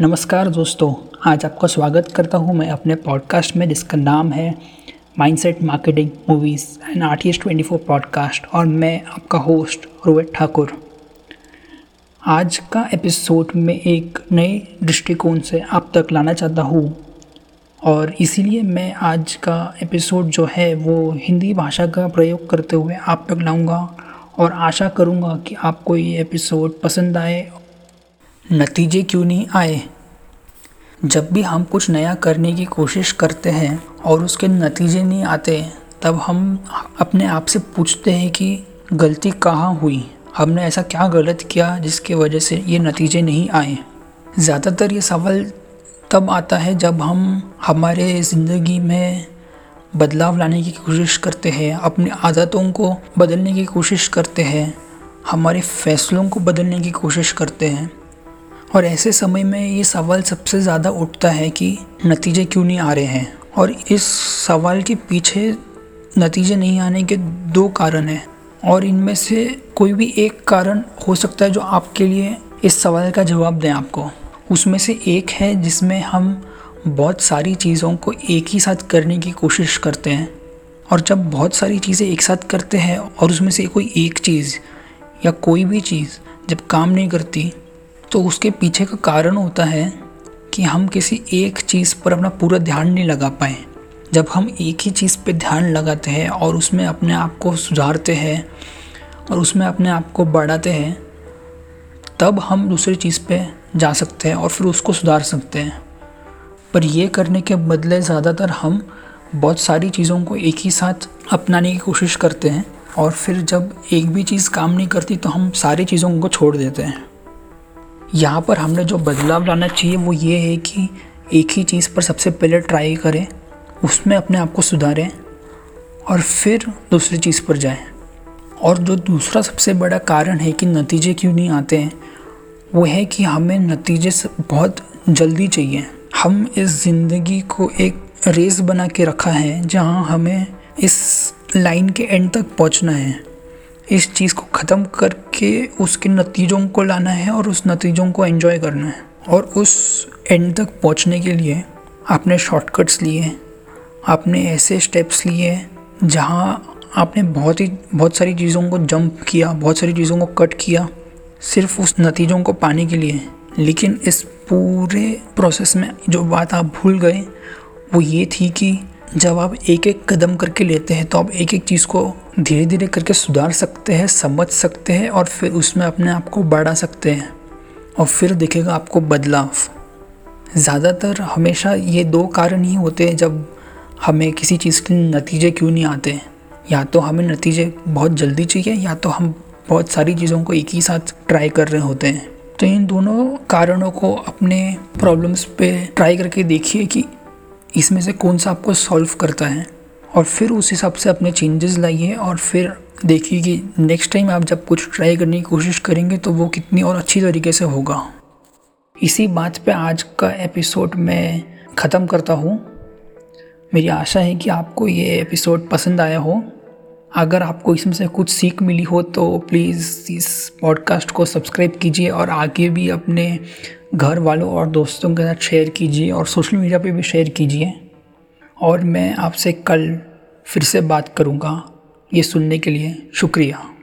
नमस्कार दोस्तों, आज आपका स्वागत करता हूँ मैं अपने पॉडकास्ट में जिसका नाम है mindset marketing movies and artist twenty four podcast और मैं आपका होस्ट रोहित ठाकुर। आज का एपिसोड में एक नए दृष्टिकोण से आप तक लाना चाहता हूँ और इसीलिए मैं आज का एपिसोड जो है वो हिंदी भाषा का प्रयोग करते हुए आप तक लाऊँगा और आशा करूँगा कि आपको ये एपिसोड पसंद आए नतीजे क्यों नहीं आए? जब भी हम कुछ नया करने की कोशिश करते हैं और उसके नतीजे नहीं आते, तब हम अपने आप से पूछते हैं कि गलती कहाँ हुई? हमने ऐसा क्या गलत किया जिसके वजह से ये नतीजे नहीं आए? ज़्यादातर ये सवाल तब आता है जब हम हमारे ज़िंदगी में बदलाव लाने की कोशिश करते हैं, अपनी आदतों को बदलने की कोशिश करते हैं, हमारे फैसलों को बदलने की कोशिश करते हैं। और ऐसे समय में ये सवाल सबसे ज़्यादा उठता है कि नतीजे क्यों नहीं आ रहे हैं? और इस सवाल के पीछे नतीजे नहीं आने के दो कारण हैं। और इनमें से कोई भी एक कारण हो सकता है जो आपके लिए इस सवाल का जवाब दें आपको। उसमें से एक है जिसमें हम बहुत सारी चीज़ों को एक ही साथ करने की कोशिश करते हैं। और जब बहुत सारी चीज़ें एक साथ करते हैं और उसमें से कोई एक चीज़ या कोई भी चीज़ जब काम नहीं करती तो उसके पीछे का कारण होता है कि हम किसी एक चीज़ पर अपना पूरा ध्यान नहीं लगा पाए। जब हम एक ही चीज़ पे ध्यान लगाते हैं और उसमें अपने आप को सुधारते हैं और उसमें अपने आप को बढ़ाते हैं, तब हम दूसरी चीज़ पे जा सकते हैं और फिर उसको सुधार सकते हैं। पर ये करने के बदले ज़्यादातर हम बहुत सारी चीज़ों को एक ही साथ अपनाने की कोशिश करते हैं और फिर जब एक भी चीज़ काम नहीं करती तो हम सारी चीज़ों को छोड़ देते हैं। यहाँ पर हमने जो बदलाव लाना चाहिए वो ये है कि एक ही चीज़ पर सबसे पहले ट्राई करें, उसमें अपने आप को सुधारें और फिर दूसरी चीज़ पर जाएँ। और जो दूसरा सबसे बड़ा कारण है कि नतीजे क्यों नहीं आते हैं, वो है कि हमें नतीजे बहुत जल्दी चाहिए। हम इस ज़िंदगी को एक रेस बना के रखा है जहाँ हमें इस लाइन के एंड तक पहुँचना है। इस चीज़ को ख़त्म करके उसके नतीजों को लाना है और उस नतीजों को एंजॉय करना है। और उस एंड तक पहुँचने के लिए आपने शॉर्टकट्स लिए, आपने ऐसे स्टेप्स लिए जहाँ आपने बहुत ही, बहुत सारी चीज़ों को जंप किया, बहुत सारी चीज़ों को कट किया, सिर्फ़ उस नतीजों को पाने के लिए। लेकिन इस पूरे प्रोसेस में जो बात आप भूल गए, वो ये थी कि जब आप एक एक कदम करके लेते हैं तो आप एक एक चीज़ को धीरे धीरे करके सुधार सकते हैं, समझ सकते हैं और फिर उसमें अपने आप को बढ़ा सकते हैं। और फिर दिखेगा आपको बदलाव। ज़्यादातर हमेशा ये दो कारण ही होते हैं जब हमें किसी चीज़ के नतीजे क्यों नहीं आते या तो हमें नतीजे बहुत जल्दी चाहिए, या तो हम बहुत सारी चीज़ों को एक ही साथ ट्राई कर रहे होते हैं। तो इन दोनों कारणों को अपने प्रॉब्लम्स पे ट्राई करके देखिए कि इसमें से कौन सा आपको सॉल्व करता है? और फिर उस हिसाब से अपने चेंजेस लाइए और फिर देखिए कि नेक्स्ट टाइम आप जब कुछ ट्राई करने की कोशिश करेंगे तो वो कितनी और अच्छी तरीके से होगा। इसी बात पे आज का एपिसोड मैं ख़त्म करता हूँ। मेरी आशा है कि आपको ये एपिसोड पसंद आया हो। अगर आपको इसमें से कुछ सीख मिली हो तो प्लीज़ इस पॉडकास्ट को सब्सक्राइब कीजिए और आगे भी अपने घर वालों और दोस्तों के साथ शेयर कीजिए और सोशल मीडिया पे भी शेयर कीजिए। और मैं आपसे कल फिर से बात करूँगा। ये सुनने के लिए शुक्रिया।